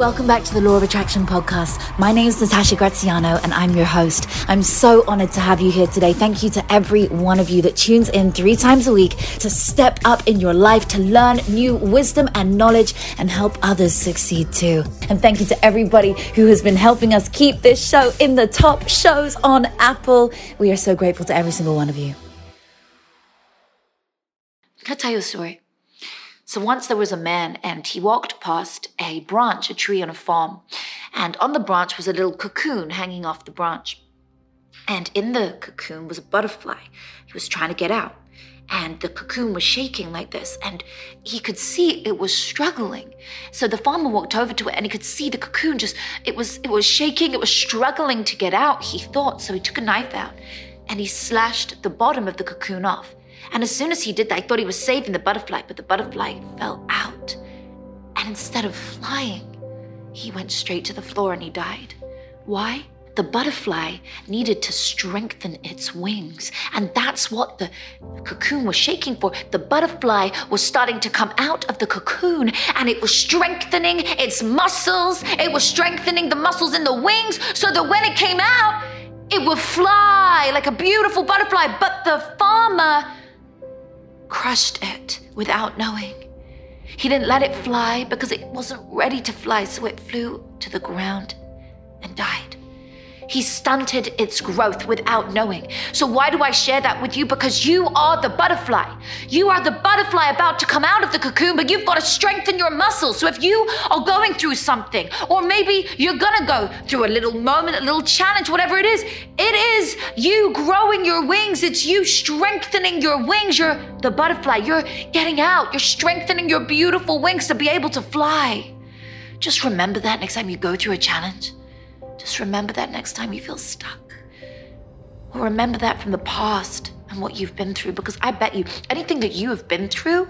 Welcome back to the Law of Attraction podcast. My name is Natasha Graziano and I'm your host. I'm so honored to have you here today. Thank you to every one of you that tunes in three times a week to step up in your life, to learn new wisdom and knowledge and help others succeed too. And thank you to everybody who has been helping us keep this show in the top shows on Apple. We are so grateful to every single one of you. Can I tell you a story? So once there was a man and he walked past a branch, a tree on a farm, and on the branch was a little cocoon hanging off the branch. And in the cocoon was a butterfly. He was trying to get out. And the cocoon was shaking like this, and he could see it was struggling. So the farmer walked over to it and he could see the cocoon just it was it was shaking, it was struggling to get out, he thought. So he took a knife out and he slashed the bottom of the cocoon off. And as soon as he did that, I thought he was saving the butterfly, but the butterfly fell out. And instead of flying, he went straight to the floor and he died. Why? The butterfly needed to strengthen its wings. And that's what the cocoon was shaking for. The butterfly was starting to come out of the cocoon and it was strengthening its muscles. It was strengthening the muscles in the wings so that when it came out, it would fly like a beautiful butterfly. But the farmer crushed it without knowing. He didn't let it fly because it wasn't ready to fly, so it flew to the ground and died. He stunted its growth without knowing. So, why do I share that with you? Because you are the butterfly. You are the butterfly about to come out of the cocoon, but you've got to strengthen your muscles. So, if you are going through something, or maybe you're gonna go through a little moment, a little challenge, whatever it is, it is you growing your wings. It's you strengthening your wings. You're the butterfly. You're getting out. You're strengthening your beautiful wings to be able to fly. Just remember that next time you go through a challenge. Just remember that next time you feel stuck. Or remember that from the past and what you've been through, because I bet you anything that you have been through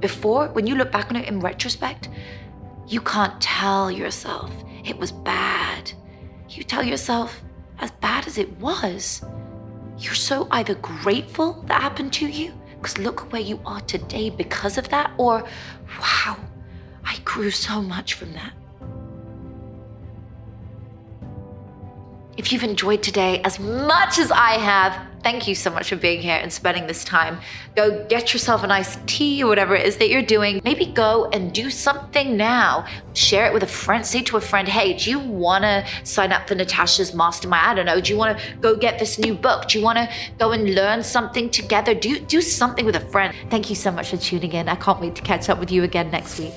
before, when you look back on it in retrospect, you can't tell yourself it was bad. You tell yourself, as bad as it was, you're so either grateful that happened to you, because look where you are today because of that, or wow, I grew so much from that. If you've enjoyed today as much as I have, thank you so much for being here and spending this time. Go get yourself a nice tea or whatever it is that you're doing. Maybe go and do something now. Share it with a friend. Say to a friend, hey, do you want to sign up for Natasha's mastermind? I don't know. Do you want to go get this new book? Do you want to go and learn something together? Do, do something with a friend. Thank you so much for tuning in. I can't wait to catch up with you again next week.